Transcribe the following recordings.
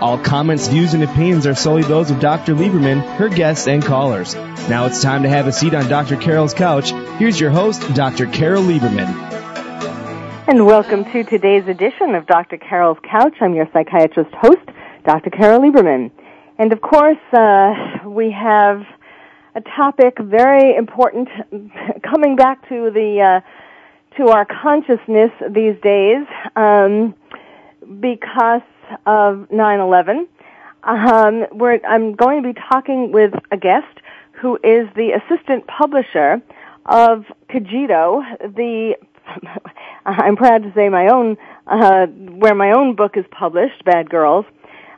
All comments, views, and opinions are solely those of Dr. Lieberman, her guests, and callers. Now it's time to have a seat on Dr. Carol's couch. Here's your host, Dr. Carol Lieberman. And welcome to today's edition of Dr. Carol's Couch. I'm your psychiatrist host, Dr. Carol Lieberman. And of course, uh, we have a topic very important coming back to the uh, to our consciousness these days um, because of 9/11. Um, I'm going to be talking with a guest who is the assistant publisher of Cogito, the I'm proud to say my own uh, where my own book is published, Bad Girls,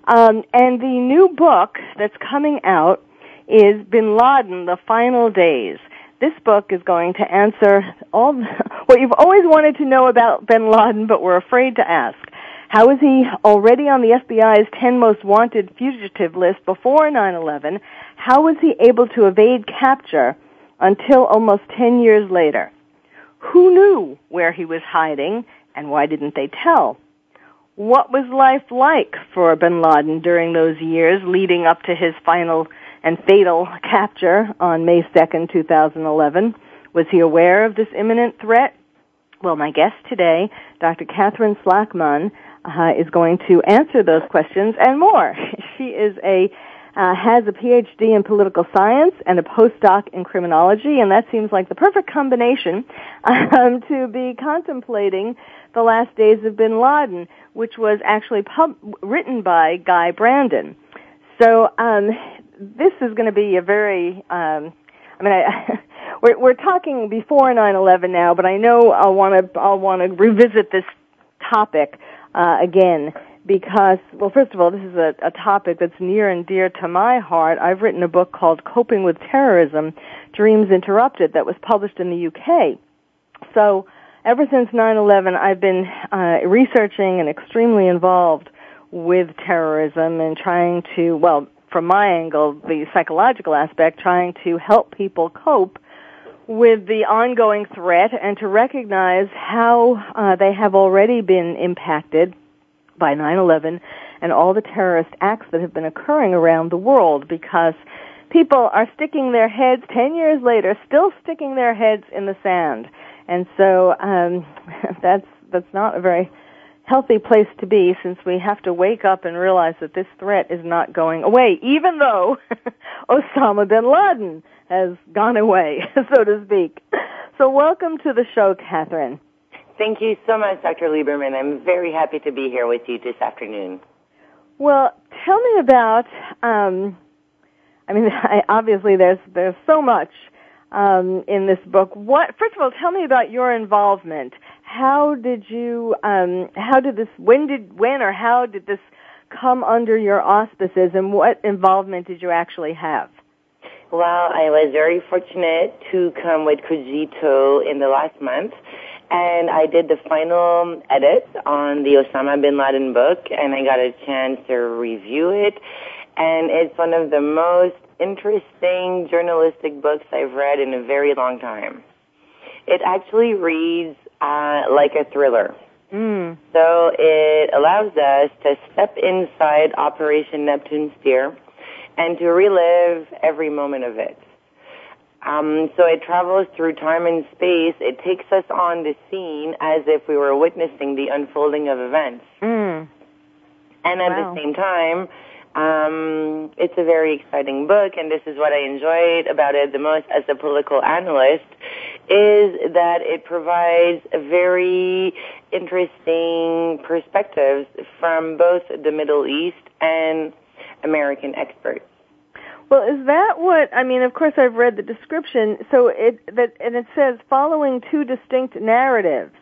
um, and the new book that's coming out is Bin Laden: The Final Days. This book is going to answer all what you've always wanted to know about Bin Laden, but were afraid to ask. How is he already on the FBI's 10 most wanted fugitive list before 9-11? How was he able to evade capture until almost 10 years later? Who knew where he was hiding and why didn't they tell? What was life like for bin Laden during those years leading up to his final and fatal capture on May 2nd, 2011? Was he aware of this imminent threat? Well, my guest today, Dr. Catherine Slackman, uh, is going to answer those questions and more. she is a uh, has a PhD in political science and a postdoc in criminology, and that seems like the perfect combination um, to be contemplating the last days of Bin Laden, which was actually pub- written by Guy Brandon. So um, this is going to be a very um, I mean, I, we're, we're talking before 9/11 now, but I know I'll want to I'll want to revisit this topic uh, again because, well, first of all, this is a, a topic that's near and dear to my heart. I've written a book called Coping with Terrorism, Dreams Interrupted, that was published in the UK. So, ever since 9/11, I've been uh, researching and extremely involved with terrorism and trying to, well, from my angle, the psychological aspect, trying to help people cope with the ongoing threat and to recognize how uh, they have already been impacted by 9/11 and all the terrorist acts that have been occurring around the world because people are sticking their heads 10 years later still sticking their heads in the sand. And so um that's that's not a very healthy place to be since we have to wake up and realize that this threat is not going away even though Osama bin Laden has gone away, so to speak. So welcome to the show, Catherine. Thank you so much, Dr. Lieberman. I'm very happy to be here with you this afternoon. Well, tell me about. Um, I mean, I, obviously, there's there's so much um, in this book. What? First of all, tell me about your involvement. How did you? Um, how did this? When did? When or how did this come under your auspices? And what involvement did you actually have? Well, I was very fortunate to come with Cogito in the last month, and I did the final edit on the Osama bin Laden book, and I got a chance to review it, and it's one of the most interesting journalistic books I've read in a very long time. It actually reads uh, like a thriller. Mm. So it allows us to step inside Operation Neptune Spear and to relive every moment of it. Um, so it travels through time and space. It takes us on the scene as if we were witnessing the unfolding of events. Mm. And at wow. the same time, um, it's a very exciting book, and this is what I enjoyed about it the most as a political analyst, is that it provides a very interesting perspectives from both the Middle East and American experts. Well, is that what I mean? Of course, I've read the description. So it that and it says following two distinct narratives.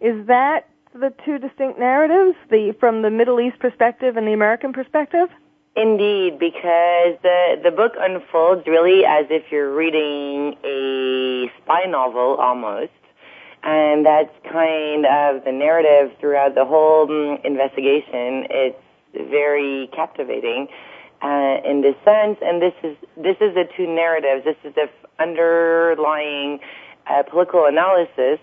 Is that the two distinct narratives, the from the Middle East perspective and the American perspective? Indeed, because the the book unfolds really as if you're reading a spy novel almost, and that's kind of the narrative throughout the whole mm, investigation. It's very captivating uh, in this sense, and this is this is the two narratives. This is the underlying uh, political analysis.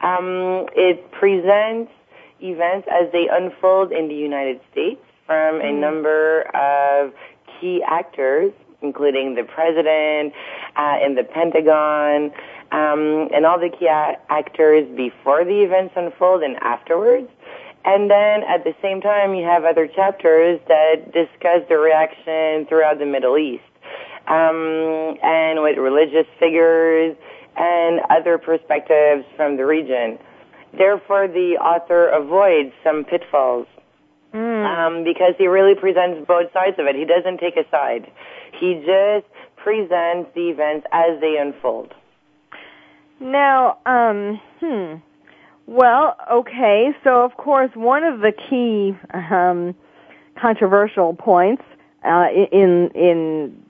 Um, it presents events as they unfold in the United States from a mm. number of key actors, including the president uh, and the Pentagon, um, and all the key a- actors before the events unfold and afterwards. And then at the same time, you have other chapters that discuss the reaction throughout the Middle East, um, and with religious figures and other perspectives from the region. Therefore, the author avoids some pitfalls mm. um, because he really presents both sides of it. He doesn't take a side. He just presents the events as they unfold. Now, um, hmm. Well, okay. So, of course, one of the key um, controversial points uh, in in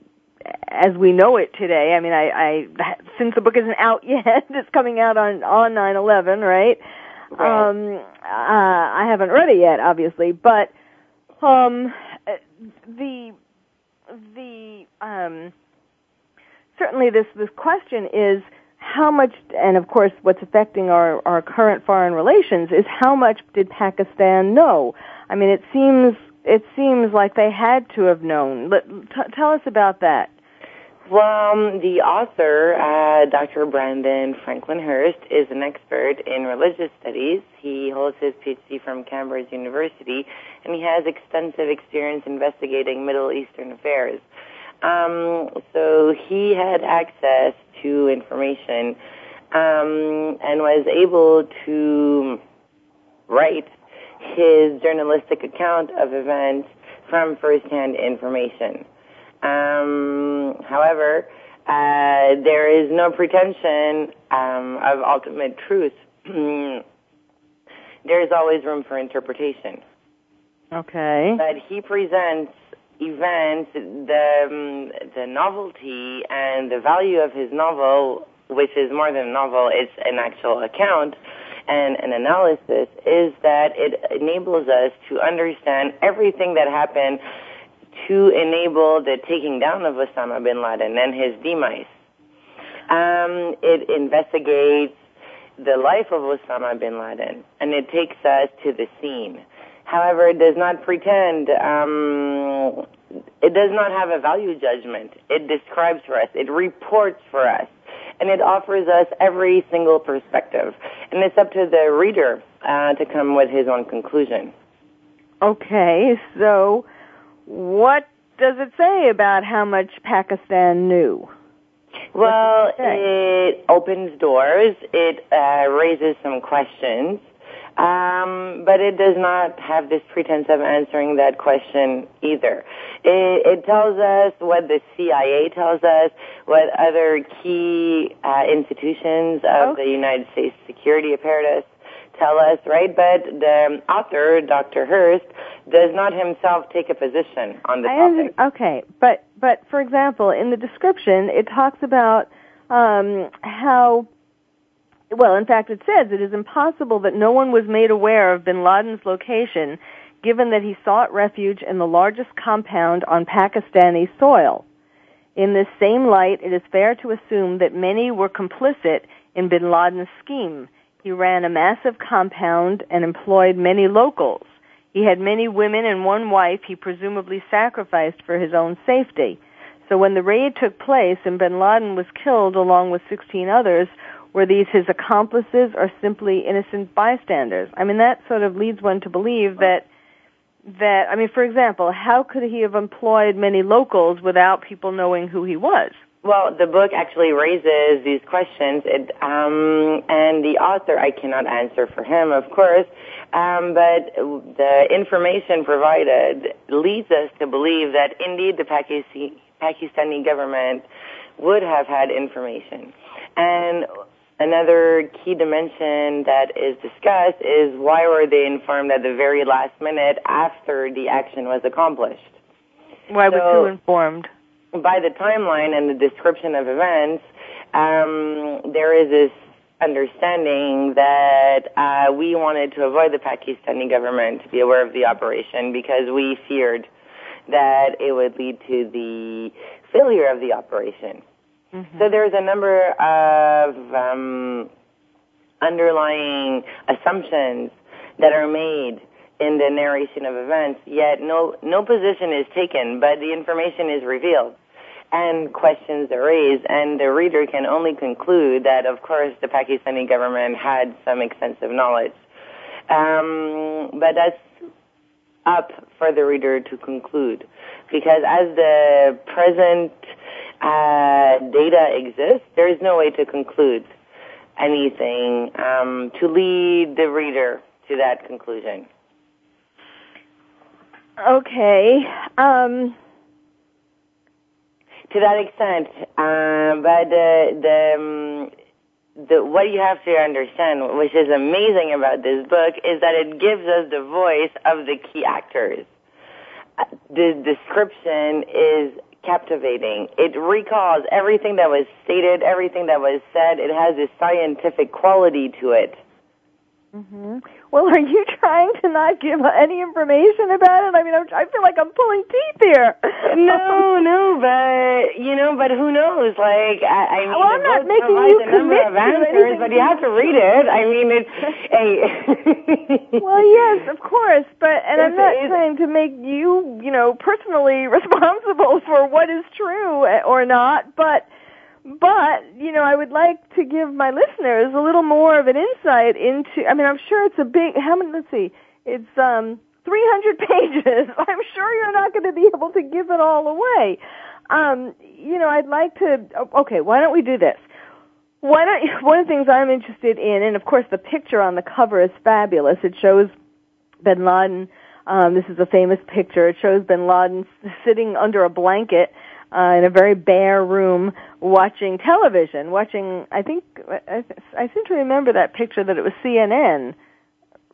as we know it today. I mean, I, I since the book isn't out yet, it's coming out on on nine eleven, right? Right. Um, uh, I haven't read it yet, obviously, but um, the the um, certainly this this question is how much, and of course, what's affecting our our current foreign relations is how much did Pakistan know? I mean, it seems it seems like they had to have known. Let, t- tell us about that. Well, the author, uh, Dr. Brandon Franklin Hurst, is an expert in religious studies. He holds his PhD from Cambridge University, and he has extensive experience investigating Middle Eastern affairs. Um, so he had access to information um, and was able to write his journalistic account of events from firsthand information. Um, however, uh, there is no pretension um, of ultimate truth. there is always room for interpretation. Okay. But he presents events, the um, the novelty and the value of his novel, which is more than a novel, it's an actual account and an analysis, is that it enables us to understand everything that happened to enable the taking down of Osama bin Laden and his demise. Um, it investigates the life of Osama bin Laden, and it takes us to the scene. However, it does not pretend, um, it does not have a value judgment. It describes for us, it reports for us, and it offers us every single perspective. And it's up to the reader uh, to come with his own conclusion. Okay, so what does it say about how much Pakistan knew? Well, it, it, opens doors. It uh, raises some questions. Um, but it does not have this pretense of answering that question either. It, it tells us what the CIA tells us, what other key uh, institutions of okay. the United States security apparatus tell us, right? But the author, Dr. Hurst, does not himself take a position on the topic. okay, but but for example, in the description, it talks about um, how. Well, in fact, it says it is impossible that no one was made aware of bin Laden's location, given that he sought refuge in the largest compound on Pakistani soil. In this same light, it is fair to assume that many were complicit in bin Laden's scheme he ran a massive compound and employed many locals. He had many women and one wife he presumably sacrificed for his own safety. So when the raid took place and bin Laden was killed along with 16 others, were these his accomplices or simply innocent bystanders? I mean, that sort of leads one to believe that, that, I mean, for example, how could he have employed many locals without people knowing who he was? well, the book actually raises these questions, it, um, and the author I cannot answer for him, of course, um, but the information provided leads us to believe that indeed the Pakistani government would have had information. And another key dimension that is discussed is why were they informed at the very last minute after the action was accomplished? Why so, were you informed? By the timeline and the description of events, um, there is this understanding that uh, we wanted to avoid the Pakistani government to be aware of the operation because we feared that it would lead to the failure of the operation. Mm-hmm. So there's a number of um, underlying assumptions that are made in the narration of events, yet no, no position is taken, but the information is revealed and questions are raised, and the reader can only conclude that, of course, the Pakistani government had some extensive knowledge. Um, but that's up for the reader to conclude, because as the present uh, data exists, there is no way to conclude anything um, to lead the reader to that conclusion. Okay. Um, to that extent, uh, but the the um, the what you have to understand, which is amazing about this book, is that it gives us the voice of the key actors. Uh, the description is captivating. It recalls everything that was stated, everything that was said. It has a scientific quality to it. Mm-hmm. Well, are you trying to not give any information about it? I mean, I'm, I feel like I'm pulling teeth here. no, no, but you know, but who knows? Like, I, I mean, well, I'm not making you a number of answers, but you have to read it. I mean, it's hey. well, yes, of course, but and I'm not saying to make you, you know, personally responsible for what is true eh, or not, but but, you know, I would like to give my listeners a little more of an insight into, I mean, I'm sure it's a big, how many, let's see, it's, um, 300 pages. I'm sure you're not going to be able to give it all away. Um, you know, I'd like to, okay, why don't we do this? Why don't, one of the things I'm interested in, and of course the picture on the cover is fabulous. It shows Bin Laden, um, this is a famous picture. It shows Bin Laden sitting under a blanket uh, in a very bare room watching television, watching, I think, I, I seem to remember that picture that it was CNN,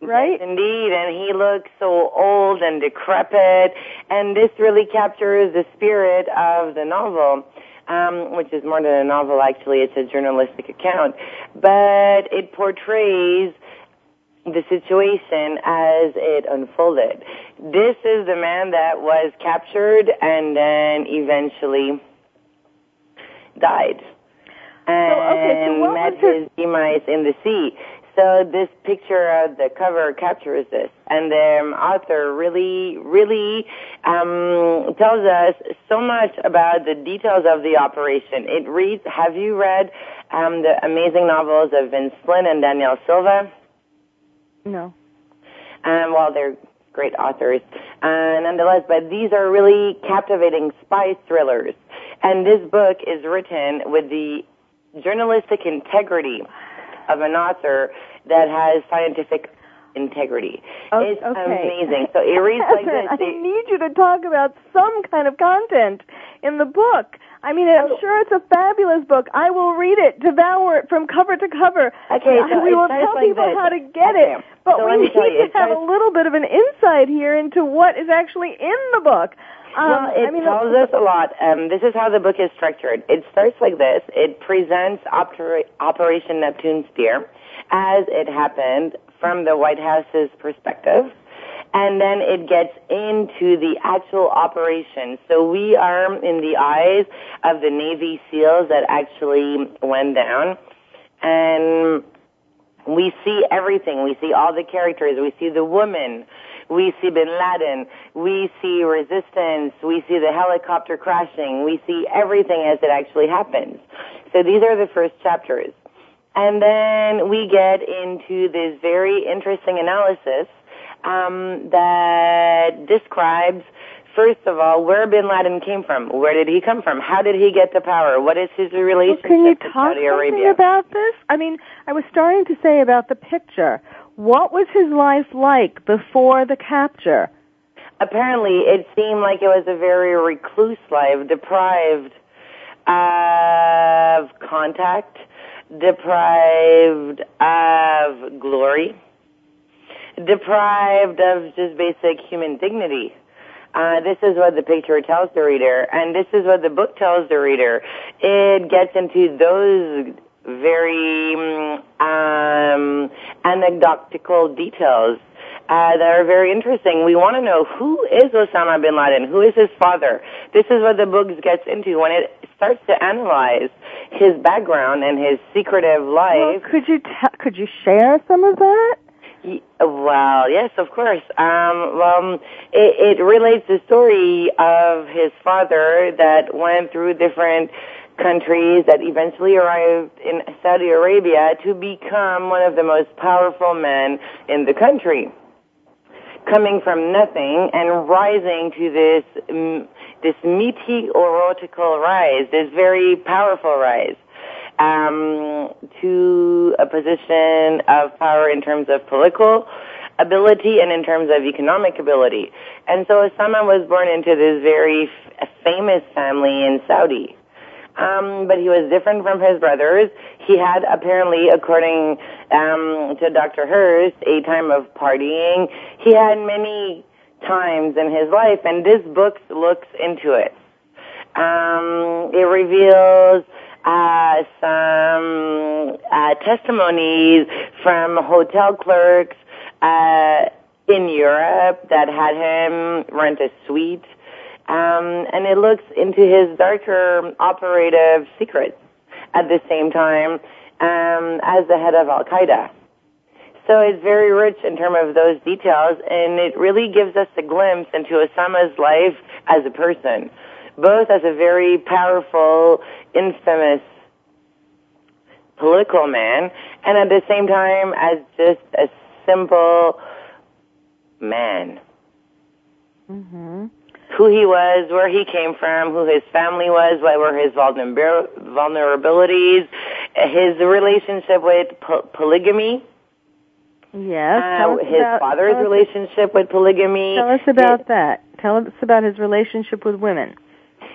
right? Yes, indeed, and he looks so old and decrepit, and this really captures the spirit of the novel. Um, which is more than a novel actually, it's a journalistic account. But it portrays the situation as it unfolded. This is the man that was captured and then eventually died and so, okay, so met his demise in the sea. So this picture of the cover captures this, and the author really, really um, tells us so much about the details of the operation. It reads. Have you read um, the amazing novels of Vince Flynn and Daniel Silva? No. Um, well, they're great authors, uh, nonetheless. But these are really captivating spy thrillers, and this book is written with the journalistic integrity of an author that has scientific integrity. Oh, it's okay. amazing. So it reads like this. I need you to talk about some kind of content in the book. I mean, I'm oh. sure it's a fabulous book. I will read it, devour it from cover to cover. Okay, so we will tell like people this. how to get okay. it. But so we need you, to have a little bit of an insight here into what is actually in the book. Well, it I mean, tells us a lot. Um, this is how the book is structured. It starts like this. It presents Oper- Operation Neptune Spear as it happened from the White House's perspective and then it gets into the actual operation. So we are in the eyes of the Navy SEALs that actually went down, and we see everything. We see all the characters. We see the woman. We see Bin Laden. We see resistance. We see the helicopter crashing. We see everything as it actually happens. So these are the first chapters. And then we get into this very interesting analysis um, that describes first of all, where Bin Laden came from. Where did he come from? How did he get the power? What is his relationship well, can you to talk Saudi Arabia? about this? I mean, I was starting to say about the picture. What was his life like before the capture? Apparently, it seemed like it was a very recluse life, deprived of contact, deprived of glory, deprived of just basic human dignity. Uh, this is what the picture tells the reader, and this is what the book tells the reader. It gets into those very um, anecdotal details uh, that are very interesting. We want to know who is Osama bin Laden? Who is his father? This is what the book gets into when it starts to analyze his background and his secretive life. Well, could you t- could you share some of that? Well, yes, of course. Um, well, it, it relates the story of his father that went through different countries that eventually arrived in Saudi Arabia to become one of the most powerful men in the country. Coming from nothing and rising to this, um, this meteorological rise, this very powerful rise um, to a position of power in terms of political ability and in terms of economic ability. And so Osama was born into this very f- famous family in Saudi. Um, but he was different from his brothers. He had apparently, according um, to Dr. Hurst, a time of partying. He had many times in his life, and this book looks into it. Um, it reveals uh, some uh, testimonies from hotel clerks uh, in Europe that had him rent a suite, um, and it looks into his darker operative secrets at the same time um, as the head of Al Qaeda. So it's very rich in terms of those details, and it really gives us a glimpse into Osama's life as a person both as a very powerful, infamous political man, and at the same time as just a simple man. Mm-hmm. Who he was, where he came from, who his family was, what were his vulnerabilities, his relationship with po- polygamy. Yes. Uh, his about, father's relationship with polygamy. Tell us about that. Tell us about his relationship with women.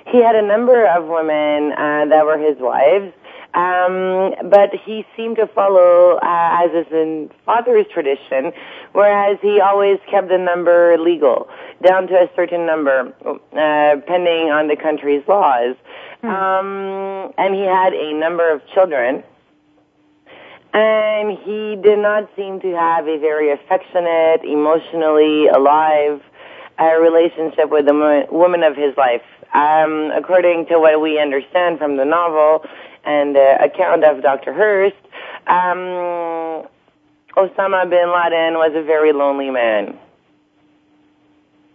He had a number of women uh, that were his wives, um, but he seemed to follow, uh, as is in father's tradition, whereas he always kept the number legal, down to a certain number, uh, pending on the country's laws. Hmm. Um, and he had a number of children. And he did not seem to have a very affectionate, emotionally alive uh, relationship with the woman of his life. Um, according to what we understand from the novel and the account of Dr. Hurst, um, Osama bin Laden was a very lonely man.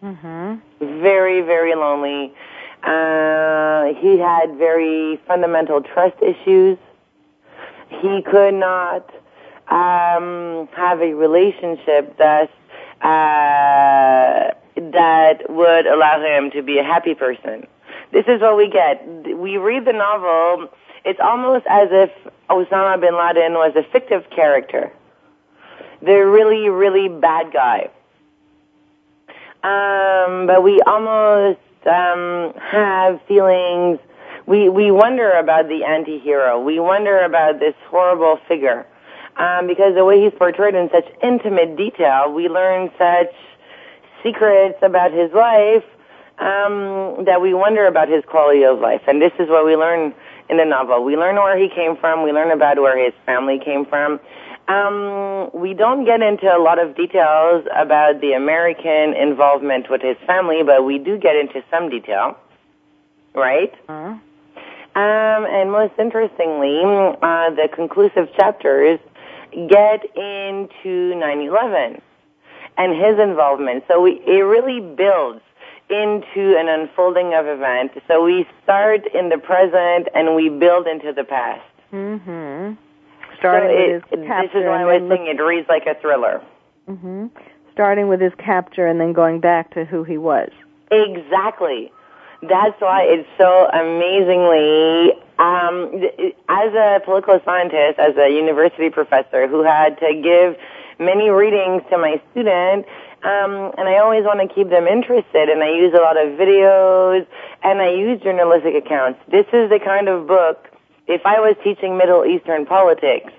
Mm-hmm. Very, very lonely. Uh, he had very fundamental trust issues. He could not um, have a relationship that uh, that would allow him to be a happy person. This is what we get. We read the novel, it's almost as if Osama bin Laden was a fictive character. The really, really bad guy. Um, but we almost um, have feelings. We we wonder about the anti-hero. We wonder about this horrible figure um, because the way he's portrayed in such intimate detail, we learn such secrets about his life um, that we wonder about his quality of life. And this is what we learn in the novel. We learn where he came from. We learn about where his family came from. Um, we don't get into a lot of details about the American involvement with his family, but we do get into some detail, right? Uh-huh. Um, and most interestingly, uh, the conclusive chapters get into 9/11 and his involvement. So we, it really builds into an unfolding of events. So we start in the present and we build into the past. Mm-hmm. Starting so it, with his capture. This is why I was saying it reads like a thriller. Mm-hmm. Starting with his capture and then going back to who he was. Exactly. That's why it's so amazingly, um, as a political scientist, as a university professor who had to give many readings to my student, um, and I always want to keep them interested, and I use a lot of videos, and I use journalistic accounts. This is the kind of book, if I was teaching Middle Eastern politics,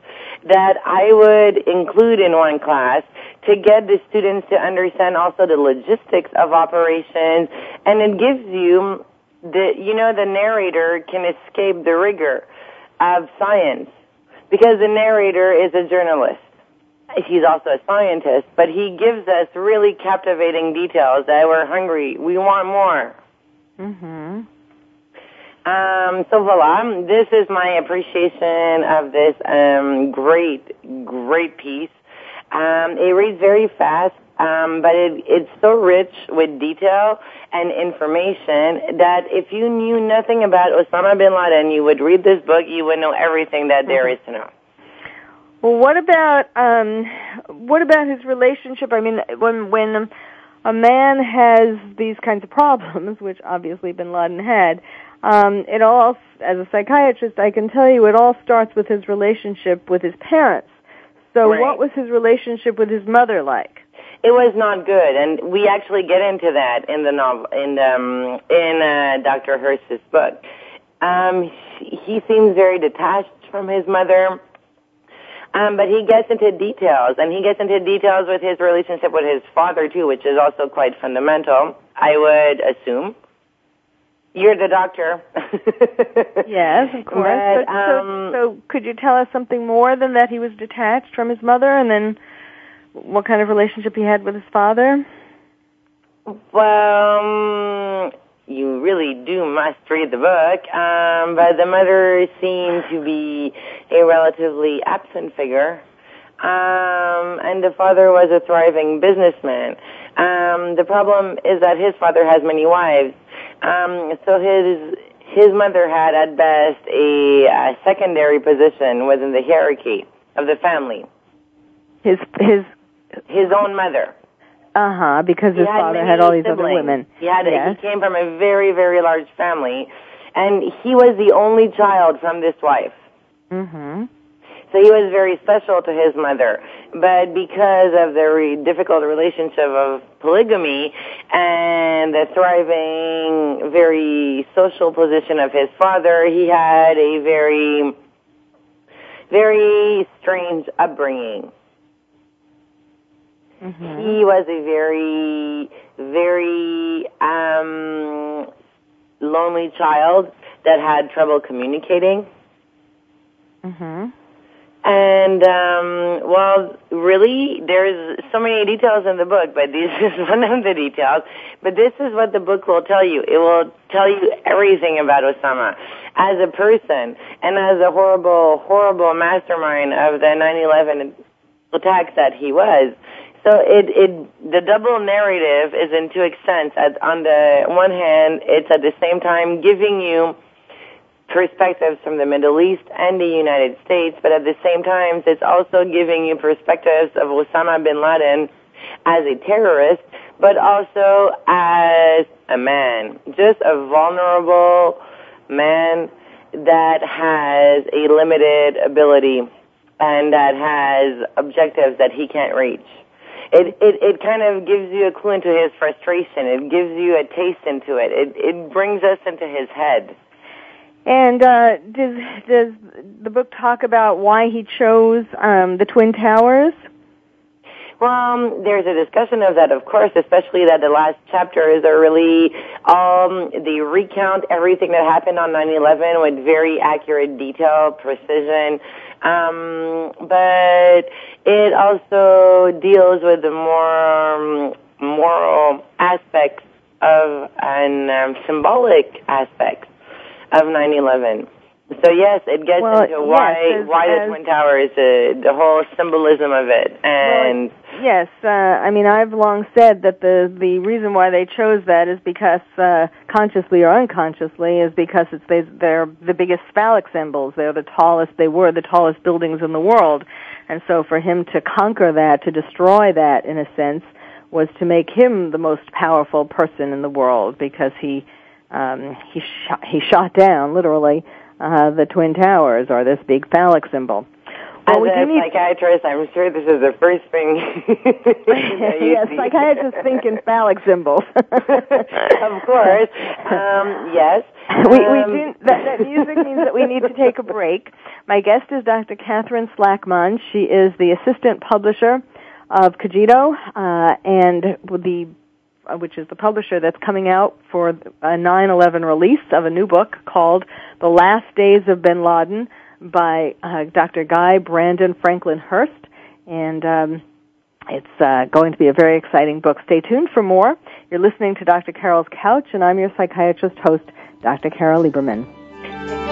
that I would include in one class to get the students to understand also the logistics of operations and it gives you the you know the narrator can escape the rigor of science because the narrator is a journalist he's also a scientist but he gives us really captivating details that we're hungry we want more Mm-hmm. um, so voila, this is my appreciation of this um, great, great piece. Um, it reads very fast, um, but it, it's so rich with detail and information that if you knew nothing about Osama bin Laden, you would read this book, you would know everything that there is to know. Well, what about um, what about his relationship? I mean, when when a man has these kinds of problems, which obviously Bin Laden had, um, it all, as a psychiatrist, I can tell you, it all starts with his relationship with his parents. So, Right. what was his relationship with his mother like? It was not good, and we actually get into that in the novel, in um, in uh, Dr. Hurst's book. Um, he seems very detached from his mother, um, but he gets into details, and he gets into details with his relationship with his father too, which is also quite fundamental. I would assume. You're the doctor. Yes, of course. But, But, so, um, so, could you tell us something more than that he was detached from his mother, and then what kind of relationship he had with his father? Well, um, you really do must read the book. Um, but the mother seemed to be a relatively absent figure. Um, and the father was a thriving businessman. Um, the problem is that his father has many wives. Um, so his his mother had at best a, uh secondary position within the hierarchy of the family. His his His own mother. Uh huh, because his had father had all these other women. He had yes. he came from a very very large family, and he was the only child from this wife. Mhm. So he was very special to his mother. But because of the re- difficult relationship of polygamy and the thriving, very social position of his father, he had a very, very strange upbringing. Mhm. He was a very, very um, lonely child that had trouble communicating. Mhm. And um, well, really, there's so many details in the book, but this is one of the details. But this is what the book will tell you. It will tell you everything about Osama as a person and as a horrible, horrible mastermind of the 9/11 attacks that he was. So it, it, the double narrative is in two extents. On the one hand, it's at the same time giving you perspectives from the Middle East and the United States, but at the same time, it's also giving you perspectives of Osama bin Laden as a terrorist, but also as a man, just a vulnerable man that has a limited ability and that has objectives that he can't reach. It, it, it kind of gives you a clue into his frustration. It gives you a taste into it. It, it brings us into his head. And uh, does does the book talk about why he chose um, the Twin Towers? Well, um, there's a discussion of that, of course, especially that the last chapters are really, um, they recount everything that happened on 9-11 with very accurate detail, precision, um, but it also deals with the more um, moral aspects of and um, symbolic aspects of 9/11. So yes, it gets Well, into why yes, why the Twin Towers, uh, the whole symbolism of it, and Yes, uh, I mean I've long said that the the reason why they chose that is because uh, consciously or unconsciously is because it's they, they're the biggest phallic symbols. They're the tallest. They were the tallest buildings in the world, and so for him to conquer that, to destroy that in a sense, was to make him the most powerful person in the world because he um, he shot, he shot down literally uh, the twin towers or this big phallic symbol. Well, As we a need... psychiatrist, I'm sure this is the first thing. yes, psychiatrists think in phallic symbols. of course. Um, yes. We, we um, do, that, that music means that we need to take a break. My guest is Dr. Catherine Slackman. She is the assistant publisher of Cogito, uh, and the which is the publisher that's coming out for a 9/11 release of a new book called The Last Days of Bin Laden by uh, Dr. Guy Brandon Franklin Hurst, and um, it's uh, going to be a very exciting book. Stay tuned for more. You're listening to Dr. Carol's Couch, and I'm your psychiatrist host, Dr. Carol Lieberman.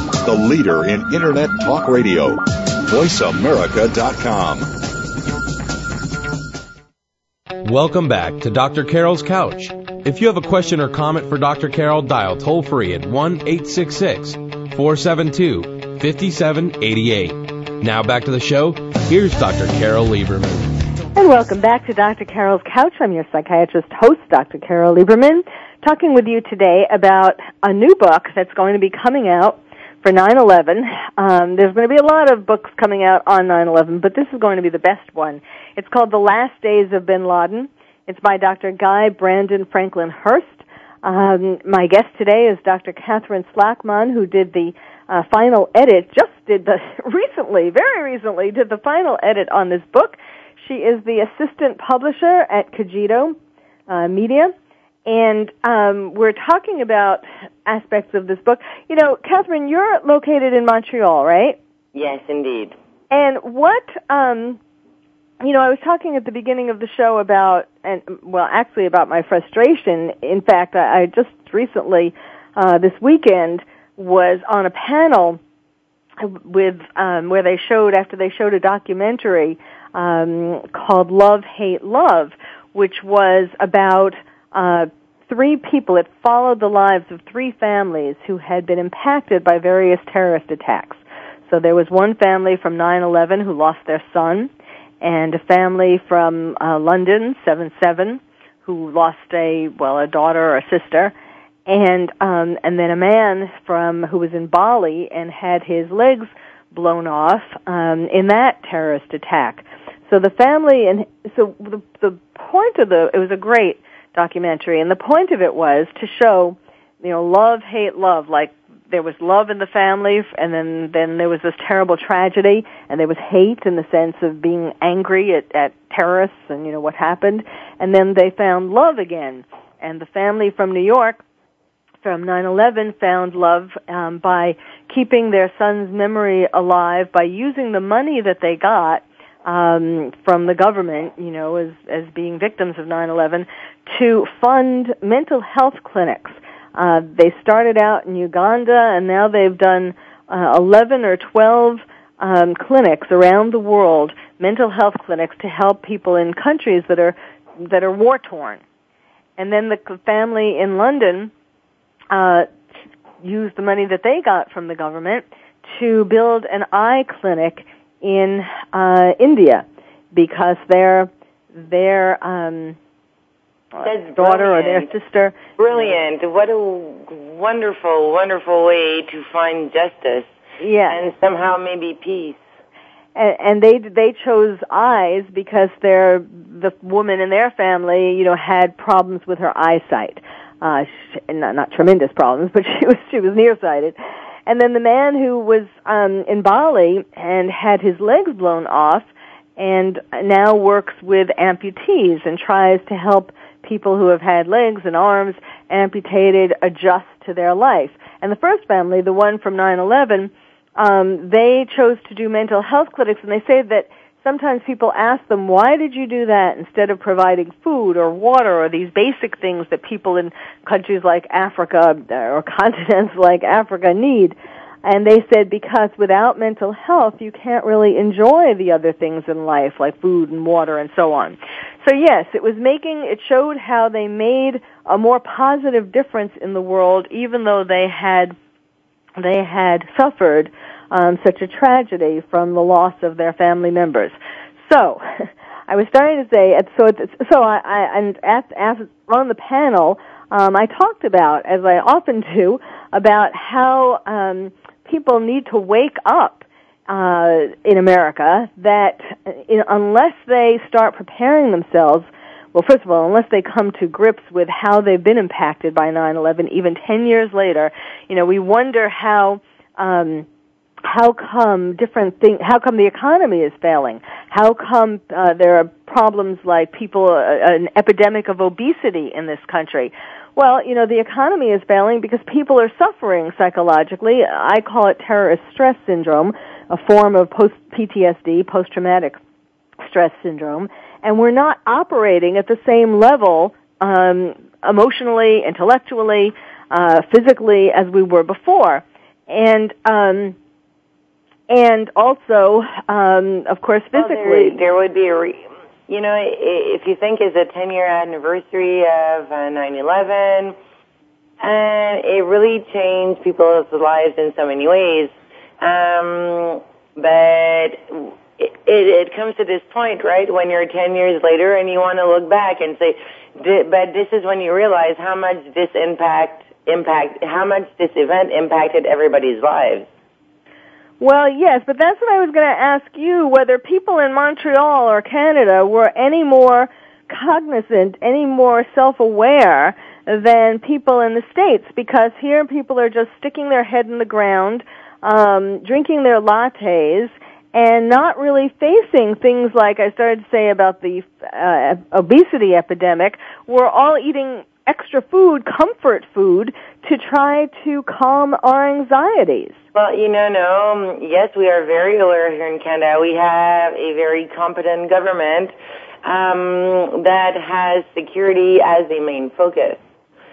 the leader in Internet talk radio. VoiceAmerica.com. Welcome back to Dr. Carol's Couch. If you have a question or comment for Dr. Carol, dial toll free at 1 866 472 5788. Now back to the show. Here's Dr. Carol Lieberman. And welcome back to Dr. Carol's Couch. I'm your psychiatrist host, Dr. Carol Lieberman, talking with you today about a new book that's going to be coming out for 9/11. Um, there's going to be a lot of books coming out on 9/11, but this is going to be the best one. It's called The Last Days of Bin Laden. It's by Dr. Guy Brandon Franklin Hurst. Um, my guest today is Dr. Catherine Slackman, who did the uh, final edit. Just did the recently, very recently, did the final edit on this book. She is the assistant publisher at Cogito uh, Media and um, we're talking about aspects of this book. You know, Catherine, you're located in Montreal, right? Yes, indeed. And what, um, you know, I was talking at the beginning of the show about, and well, actually about my frustration. In fact, I, I just recently, uh, this weekend, was on a panel with um, where they showed after they showed a documentary um, called Love Hate Love, which was about uh, three people. It followed the lives of three families who had been impacted by various terrorist attacks. So there was one family from 9/11 who lost their son, and a family from uh, London 7/7 who lost a well a daughter or a sister, and um, and then a man from who was in Bali and had his legs blown off um, in that terrorist attack. So the family and so the the point of the it was a great documentary, and the point of it was to show, you know, love, hate, love, like there was love in the family, and then then there was this terrible tragedy, and there was hate in the sense of being angry at, at terrorists and you know what happened, and then they found love again, and the family from New York from 9/11 found love um, by keeping their son's memory alive by using the money that they got um, from the government, you know, as as being victims of 9/11, to fund mental health clinics. Uh, they started out in Uganda, and now they've done uh, 11 or 12 um, clinics around the world, mental health clinics, to help people in countries that are that are war torn. And then the family in London uh, used the money that they got from the government to build an eye clinic in uh, India because their their um, That's daughter or their brilliant. sister. Brilliant. What a wonderful, wonderful way to find justice Yeah, and somehow maybe peace. and, and they they chose eyes because their the woman in their family, you know, had problems with her eyesight. Uh, sh not not tremendous problems, but she was she was nearsighted. And then the man who was um, in Bali and had his legs blown off, and now works with amputees and tries to help people who have had legs and arms amputated adjust to their life. And the first family, the one from 9/11, um, they chose to do mental health clinics, and they say that sometimes people ask them, "Why did you do that instead of providing food or water or these basic things that people in countries like Africa or continents like Africa need?" And they said because without mental health, you can't really enjoy the other things in life like food and water and so on. So yes, it was making, it showed how they made a more positive difference in the world even though they had, they had suffered um, such a tragedy from the loss of their family members. So, I was starting to say, so so I, I and at, at on the panel, um, I talked about, as I often do, about how um, people need to wake up uh, in America that unless they start preparing themselves, well, first of all, unless they come to grips with how they've been impacted by 9/11, even 10 years later, you know, we wonder how. Um, how come different things, how come the economy is failing? How come uh, there are problems like people, uh, an epidemic of obesity in this country? Well, you know, the economy is failing because people are suffering psychologically. I call it terrorist stress syndrome, a form of post PTSD, post-traumatic stress syndrome, and we're not operating at the same level um, emotionally, intellectually, uh, physically as we were before. And um, and also, um, of course, Well, physically. there, there would be a, re- you know, if you think it's a 10 year anniversary of uh, 9/11, and it really changed people's lives in so many ways. Um, but it, it, it comes to this point, right, when you're 10 years later and you want to look back and say, but this is when you realize how much this impact impact how much this event impacted everybody's lives. Well, yes, but that's what I was going to ask you, whether people in Montreal or Canada were any more cognizant, any more self-aware than people in the States, because here people are just sticking their head in the ground, um, drinking their lattes, and not really facing things like I started to say about the uh, obesity epidemic. We're all eating extra food, comfort food, to try to calm our anxieties. Well, you know, no, um, yes, we are very aware here in Canada. We have a very competent government um, that has security as the main focus.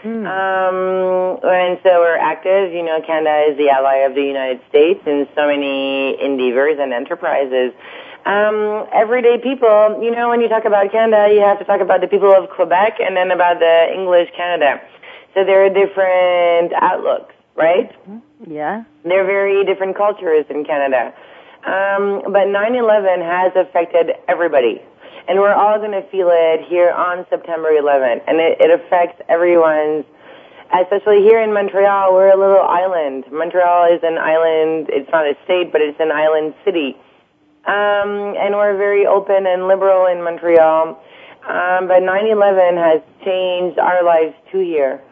Um, and so we're active. You know, Canada is the ally of the United States in so many endeavors and enterprises. Um, everyday people, you know, when you talk about Canada, you have to talk about the people of Quebec and then about the English Canada. So there are different outlooks, right? Yeah. There are very different cultures in Canada. Um, but 9/11 has affected everybody, and we're all going to feel it here on September 11th, and it, it affects everyone's. Especially here in Montreal, we're a little island. Montreal is an island. It's not a state, but it's an island city, um, and we're very open and liberal in Montreal. Um, but 9/11 has changed our lives too here.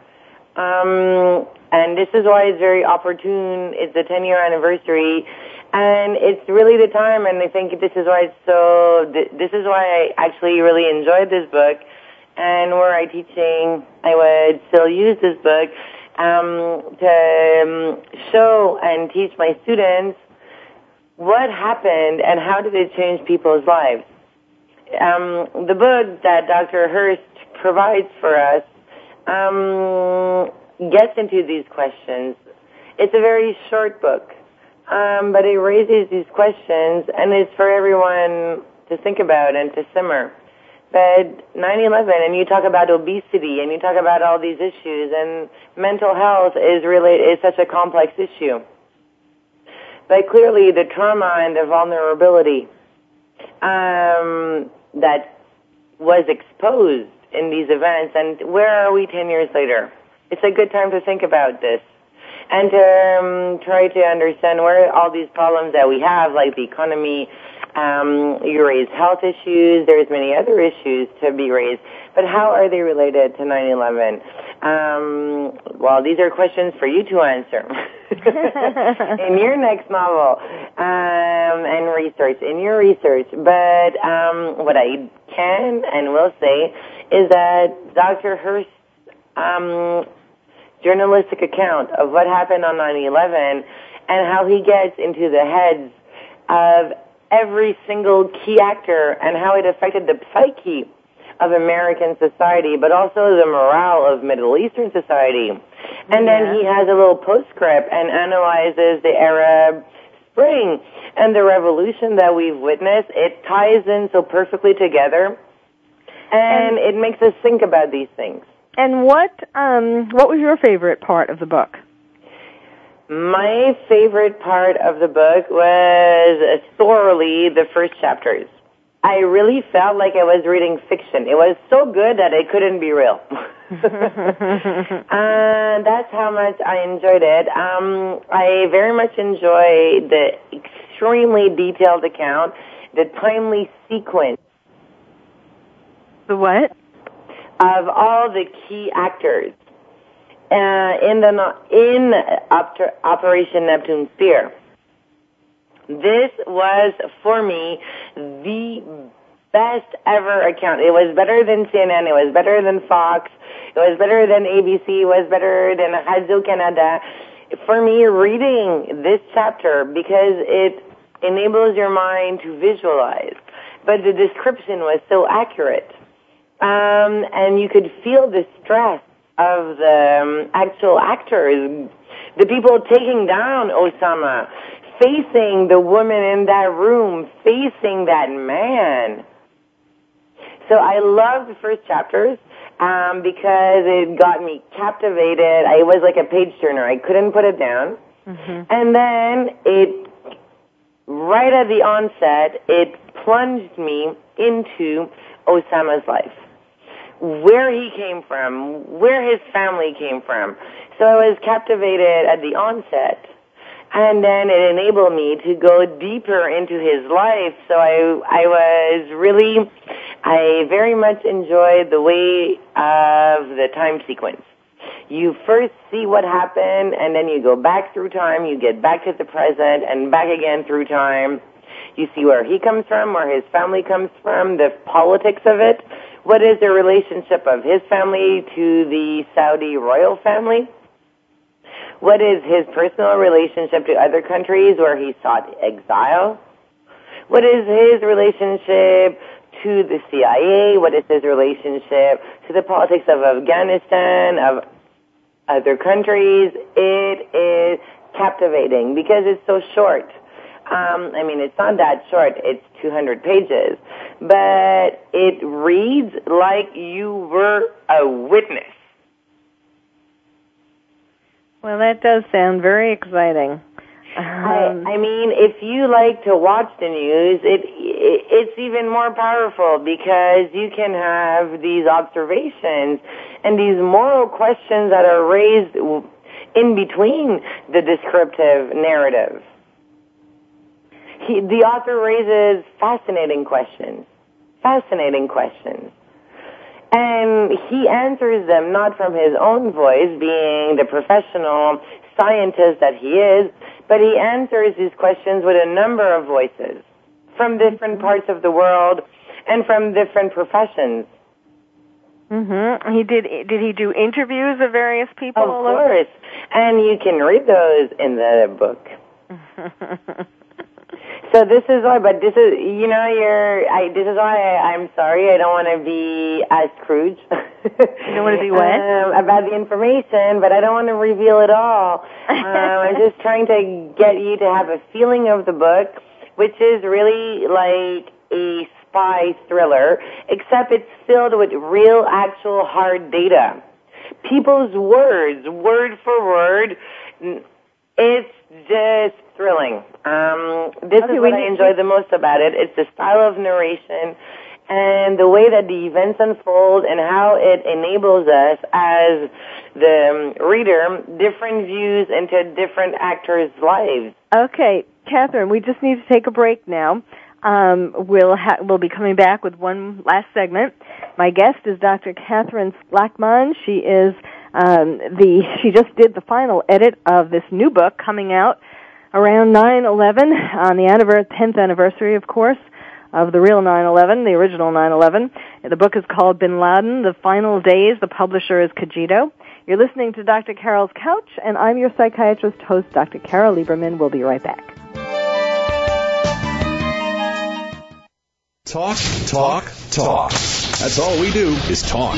Um, And this is why it's very opportune. It's the 10 year anniversary. And it's really the time, and I think this is why it's so, this is why I actually really enjoyed this book. And were I teaching, I would still use this book um, to um, show and teach my students what happened and how did it change people's lives. Um, the book that Dr. Hurst provides for us um, gets into these questions. It's a very short book, um, but it raises these questions, and it's for everyone to think about and to simmer. But 9/11, and you talk about obesity, and you talk about all these issues, and mental health is really is such a complex issue. But clearly, the trauma and the vulnerability um, that was exposed in these events, and where are we 10 years later? It's a good time to think about this and to um, try to understand where all these problems that we have, like the economy, um, you raise health issues, there's many other issues to be raised, but how are they related to 9-11? Um, well, these are questions for you to answer in your next novel um, and research, in your research. But um, what I can and will say is that Dr. Hurst's um, journalistic account of what happened on 9/11 and how he gets into the heads of every single key actor and how it affected the psyche of American society, but also the morale of Middle Eastern society. And yeah. then he has a little postscript and analyzes the Arab Spring and the revolution that we've witnessed. It ties in so perfectly together, and, and it makes us think about these things. And what um, what was your favorite part of the book? My favorite part of the book was thoroughly the first chapters. I really felt like I was reading fiction. It was so good that it couldn't be real. and that's how much I enjoyed it. Um, I very much enjoy the extremely detailed account, the timely sequence. The what? of all the key actors uh, in the in Operation Neptune Spear. This was for me the best ever account. It was better than CNN. It was better than Fox. It was better than ABC. It was better than Radio Canada. For me, reading this chapter because it enables your mind to visualize, but the description was so accurate um, and you could feel the stress of the um, actual actors, the people taking down Osama, facing the woman in that room, facing that man. So I loved the first chapters um, because it got me captivated. I was like a page turner. I couldn't put it down. Mm-hmm. And then it, right at the onset, it plunged me into Osama's life where he came from, where his family came from. So I was captivated at the onset. And then it enabled me to go deeper into his life. So I, I was really, I very much enjoyed the way of the time sequence. You first see what happened and then you go back through time, you get back to the present and back again through time. You see where he comes from, where his family comes from, the politics of it, what is the relationship of his family to the Saudi royal family? What is his personal relationship to other countries where he sought exile? What is his relationship to the CIA? What is his relationship to the politics of Afghanistan, of other countries? It is captivating because it's so short. Um, I mean, it's not that short. It's 200 pages. But it reads like you were a witness. Well, that does sound very exciting. Um, I, I mean, if you like to watch the news, it, it it's even more powerful because you can have these observations and these moral questions that are raised in between the descriptive narrative he, the author raises fascinating questions. Fascinating questions. And he answers them not from his own voice, being the professional scientist that he is, but he answers these questions with a number of voices from different parts of the world and from different professions. Mhm. He did. Did he do interviews of various people? Of course, and you can read those in the book. so this is why, but this is, you know, you're. I, this is why I, I'm sorry. I don't want to be as Scrooge. you don't want to be what um, about the information, but I don't want to reveal it all. um, I'm just trying to get you to have a feeling of the book, which is really like a spy thriller, except it's filled with real, actual, hard data. People's words, word for word, it's just thrilling. Um, this Okay, is what I enjoy the most about it. It's the style of narration and the way that the events unfold and how it enables us as the um, reader different views into different actors' lives. Okay, Catherine, we just need to take a break now. Um, we'll ha- we'll be coming back with one last segment. My guest is Dr. Catherine Slackman. She is um, the she just did the final edit of this new book coming out around 9/11 on the anniver- 10th anniversary, of course, of the real 9/11, the original 9/11. The book is called Bin Laden: The Final Days. The publisher is Cogito. You're listening to Dr. Carol's Couch, and I'm your psychiatrist host, Dr. Carol Lieberman. We'll be right back. Talk, talk, talk. That's all we do is talk.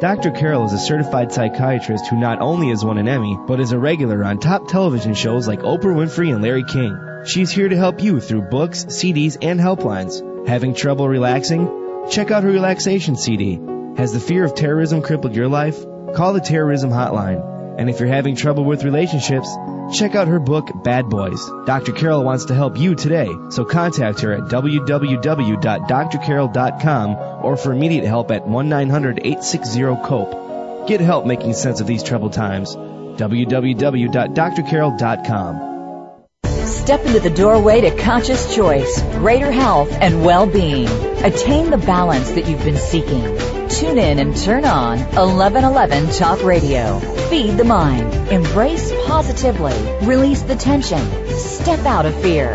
Dr. Carol is a certified psychiatrist who not only has won an Emmy, but is a regular on top television shows like Oprah Winfrey and Larry King. She's here to help you through books, CDs, and helplines. Having trouble relaxing? Check out her relaxation CD. Has the fear of terrorism crippled your life? Call the terrorism hotline. And if you're having trouble with relationships, check out her book, Bad Boys. Dr. Carol wants to help you today, so contact her at www.drcarol.com or for immediate help at 1-900-860-COPE. Get help making sense of these troubled times. www.drcarol.com. Step into the doorway to conscious choice, greater health, and well-being. Attain the balance that you've been seeking. Tune in and turn on 1111 Talk Radio. Feed the mind. Embrace positively. Release the tension. Step out of fear.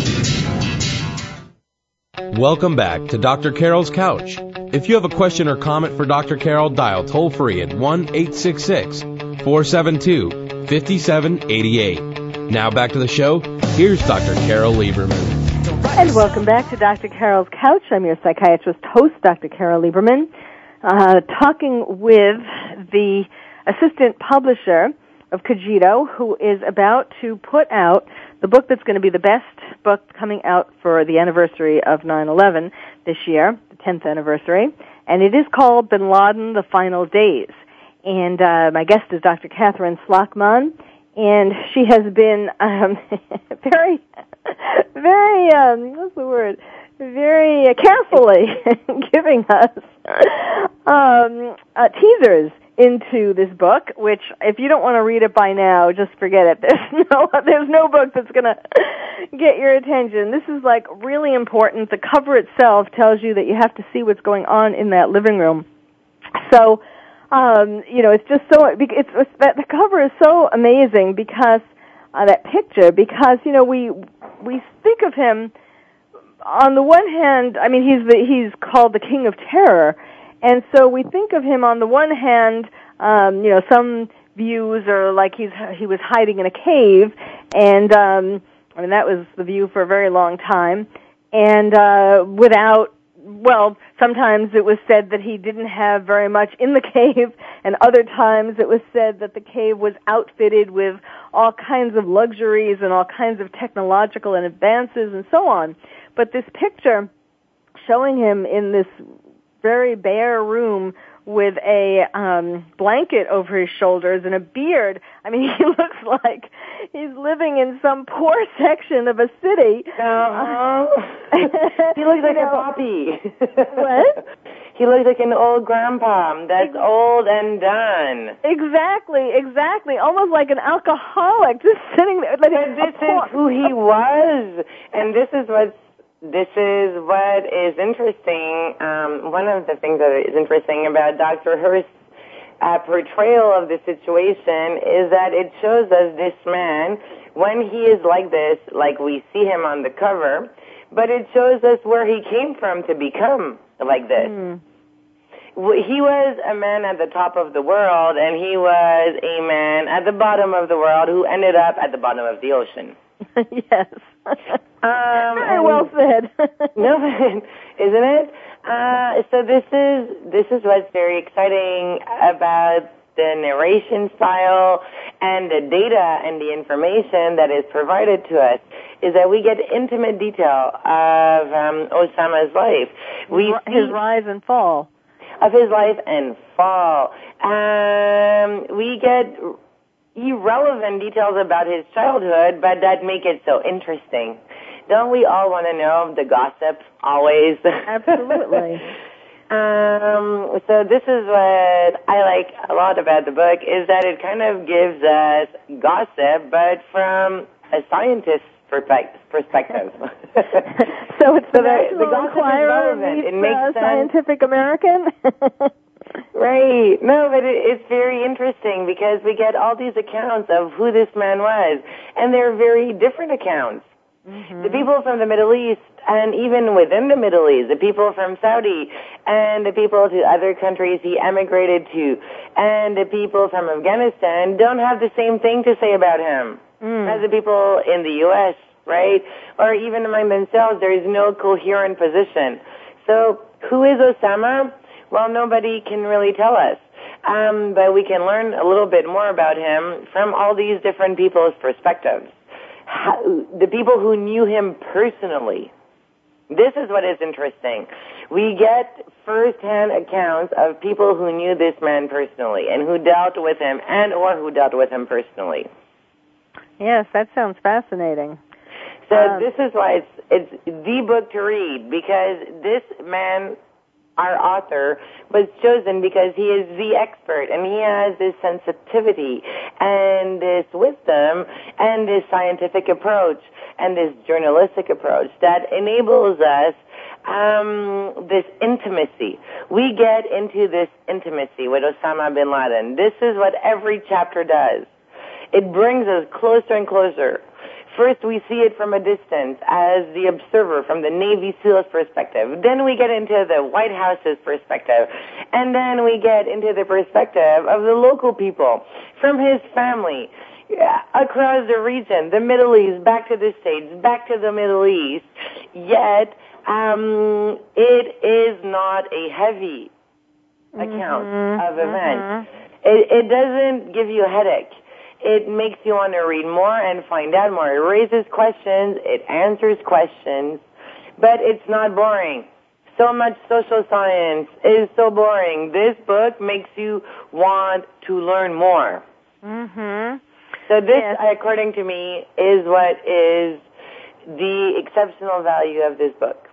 Welcome back to Dr. Carol's Couch. If you have a question or comment for Dr. Carol, dial toll free at 1 866 472 5788. Now back to the show. Here's Dr. Carol Lieberman. And welcome back to Dr. Carol's Couch. I'm your psychiatrist host, Dr. Carol Lieberman, uh, talking with the assistant publisher of Cogito, who is about to put out the book that's going to be the best book coming out for the anniversary of 9/11 this year, the 10th anniversary, and it is called Bin Laden: The Final Days. And uh, my guest is Dr. Catherine Slockman, and she has been um, very, very, um, what's the word? Very carefully giving us um, uh, teasers into this book. Which, if you don't want to read it by now, just forget it. There's no, there's no book that's gonna get your attention. This is like really important. The cover itself tells you that you have to see what's going on in that living room. So um, you know, it's just so it's, it's that the cover is so amazing because uh, that picture because you know we we think of him on the one hand. I mean, he's the he's called the King of Terror, and so we think of him on the one hand um, you know, some views are like he's he was hiding in a cave, and um, I mean that was the view for a very long time, and uh, without well, sometimes it was said that he didn't have very much in the cave, and other times it was said that the cave was outfitted with all kinds of luxuries and all kinds of technological advances and so on. But this picture showing him in this very bare room with a um blanket over his shoulders and a beard. I mean, he looks like he's living in some poor section of a city. Uh, he looks like You a know- poppy. What? He looks like an old grandpa that's old and done. Exactly, exactly. Almost like an alcoholic just sitting there. Like But a this poor- is who he was, and this is what this is what is interesting. Um, one of the things that is interesting about Dr. Hurst's uh, portrayal of the situation is that it shows us this man when he is like this, like we see him on the cover, but it shows us where he came from to become like this. W- He was a man at the top of the world, and he was a man at the bottom of the world who ended up at the bottom of the ocean. yes. Um, Very well said. no, isn't it? Uh, so this is this is what's very exciting about the narration style and the data and the information that is provided to us is that we get intimate detail of um, Osama's life. We his see rise and fall. of his life and fall. Um, we get irrelevant details about his childhood, but that make it so interesting. Don't we all want to know the gossip always? Absolutely. um, so this is what I like a lot about the book is that it kind of gives us gossip, but from a scientist's perspec- perspective. So it's the, So the- the gossip is relevant. It makes uh, sense. Scientific American. Right. No, but it, it's very interesting because we get all these accounts of who this man was, and they're very different accounts. Mm-hmm. The people from the Middle East, and even within the Middle East, the people from Saudi, and the people to other countries he emigrated to, and the people from Afghanistan don't have the same thing to say about him mm. as the people in the U.S., right? Or even among themselves, there is no coherent position. So, who is Osama? Well, nobody can really tell us. Um, but we can learn a little bit more about him from all these different people's perspectives. How, the people who knew him personally. This is what is interesting. We get first-hand accounts of people who knew this man personally and who dealt with him and or who dealt with him personally. yes, that sounds fascinating. So Um, this is why it's it's the book to read because this man, our author, was chosen because he is the expert and he has this sensitivity and this wisdom and this scientific approach and this journalistic approach that enables us um, this intimacy. We get into this intimacy with Osama bin Laden. This is what every chapter does. It brings us closer and closer. First, we see it from a distance as the observer from the Navy SEAL's perspective. Then we get into the White House's perspective. And then we get into the perspective of the local people from his family uh, across the region, the Middle East, back to the States, back to the Middle East. Yet, um, it is not a heavy account mm-hmm. of events. Mm-hmm. It, it doesn't give you a headache. It makes you want to read more and find out more. It raises questions. It answers questions. But it's not boring. So much social science is so boring. This book makes you want to learn more. Mhm. So this, Yes. according to me, is what is the exceptional value of this book.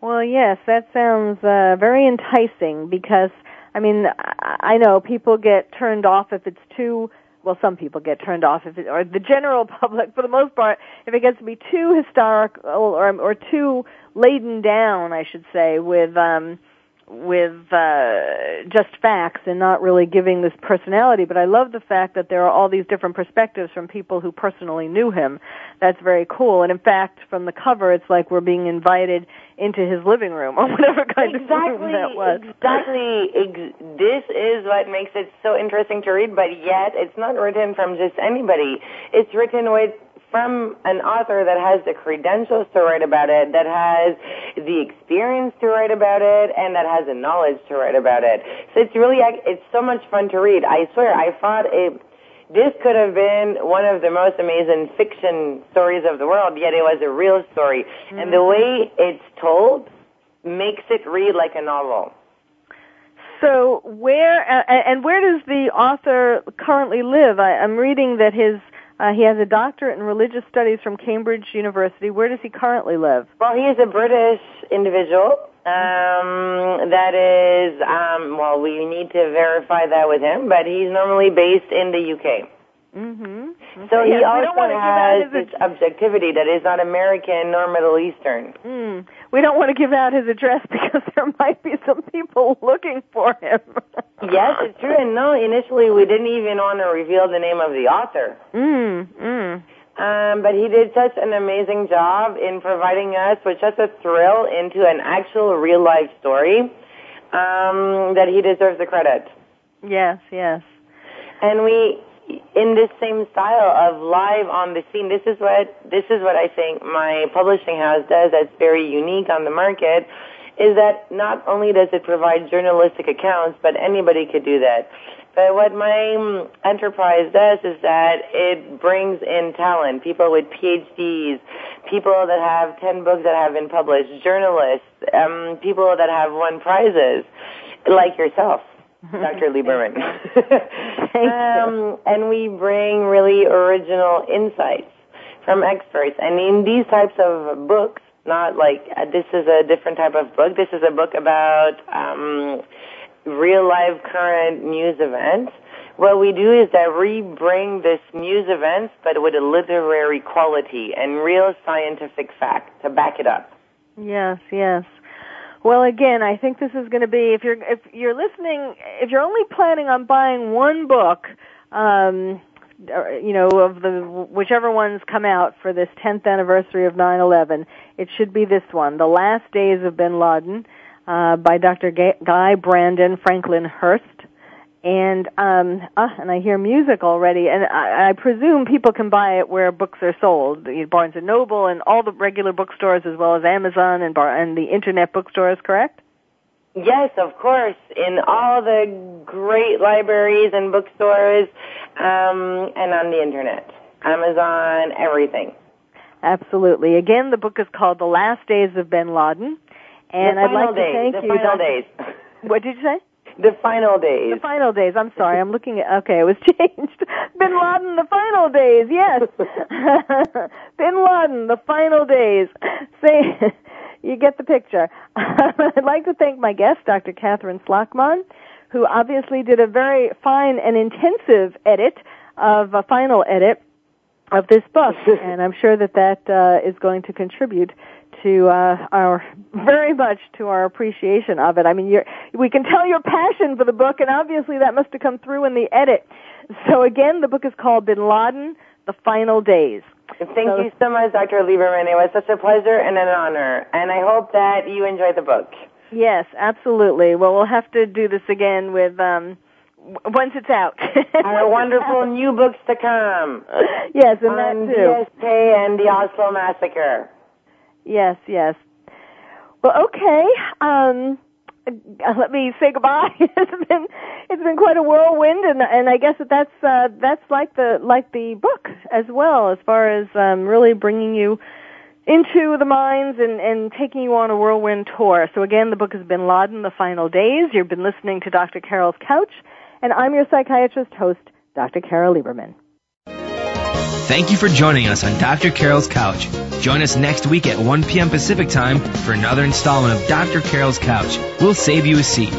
Well, yes, that sounds uh, very enticing because I mean, I I know people get turned off if it's too well, some people get turned off if it, or the general public, for the most part, if it gets to be too historical or or too laden down, I should say, with um, with uh, just facts and not really giving this personality. But I love the fact that there are all these different perspectives from people who personally knew him. That's very cool. And in fact, from the cover, it's like we're being invited into his living room or whatever kind exactly, of room that was. Exactly. Ex- this is what makes it so interesting to read, but yet it's not written from just anybody. It's written with from an author that has the credentials to write about it, that has the experience to write about it, and that has the knowledge to write about it. So it's really, it's so much fun to read. I swear, I thought it, this could have been one of the most amazing fiction stories of the world, yet it was a real story. Mm-hmm. And the way it's told makes it read like a novel. So where uh, and where does the author currently live? I, I'm reading that his uh, he has a doctorate in religious studies from Cambridge University. Where does he currently live? Well, he is a British individual. Um, that is, um, well, we need to verify that with him, but he's normally based in the UK. Mm-hmm. So he also has this objectivity that is not American nor Middle Eastern. Mm. We don't want to give out his address because there might be some people looking for him. yes, it's true. And no, initially we didn't even want to reveal the name of the author. Mm. Mm. Um, but he did such an amazing job in providing us with such a thrill into an actual real life story um, that he deserves the credit. Yes, yes. And we in this same style of live on the scene. This is what this is what I think my publishing house does that's very unique on the market is that not only does it provide journalistic accounts, but anybody could do that. But what my um, enterprise does is that it brings in talent, people with PhDs, people that have 10 books that have been published, journalists, um, people that have won prizes, like yourself. Dr. Lieberman. um, and we bring really original insights from experts. And in these types of books, not like uh, this is a different type of book. This is a book about um, real life current news events. What we do is that we bring this news events, but with a literary quality and real scientific fact to back it up. Yes, yes. Well, again, I think this is going to be if you're if you're listening, if you're only planning on buying one book, um, you know, of the whichever ones come out for this 10th anniversary of 9/11, it should be this one, The Last Days of Bin Laden, uh, by Dr. Guy Brandon Franklin Hurst and um uh, and I hear music already and I, I presume people can buy it where books are sold Barnes and Noble and all the regular bookstores as well as Amazon and bar and the internet bookstores correct Yes, of course, in all the great libraries and bookstores um and on the internet Amazon everything Absolutely. Again, the book is called The Last Days of Bin Laden and I'd like days, to thank the you final days. What did you say? The final days. The final days. I'm sorry. I'm looking at. Okay, it was changed. Bin Laden. The final days. Yes. Bin Laden. The final days. Say, you get the picture. I'd like to thank my guest, Dr. Catherine Slagman, who obviously did a very fine and intensive edit of a final edit of this book, and I'm sure that that uh, is going to contribute to uh, our very much to our appreciation of it. I mean, you're, we can tell your passion for the book, and obviously that must have come through in the edit. So again, the book is called Bin Laden: The Final Days. Thank so, you so much, Dr. Lieberman. It was such a pleasure and an honor, and I hope that you enjoy the book. Yes, absolutely. Well, we'll have to do this again with. Um, once it's out. Our wonderful new books to come. Yes, and that too. DSK and the Oslo Massacre. Yes, yes. Well, okay. Um, let me say goodbye. it's been it's been quite a whirlwind, and and I guess that that's uh, that's like the like the book as well, as far as um, really bringing you into the mines and and taking you on a whirlwind tour. So again, the book has Bin Laden: The Final Days. You've been listening to Dr. Carol's Couch, and I'm your psychiatrist host, Dr. Carol Lieberman. Thank you for joining us on Dr. Carol's Couch. Join us next week at 1 p.m. Pacific Time for another installment of Dr. Carol's Couch. We'll save you a seat.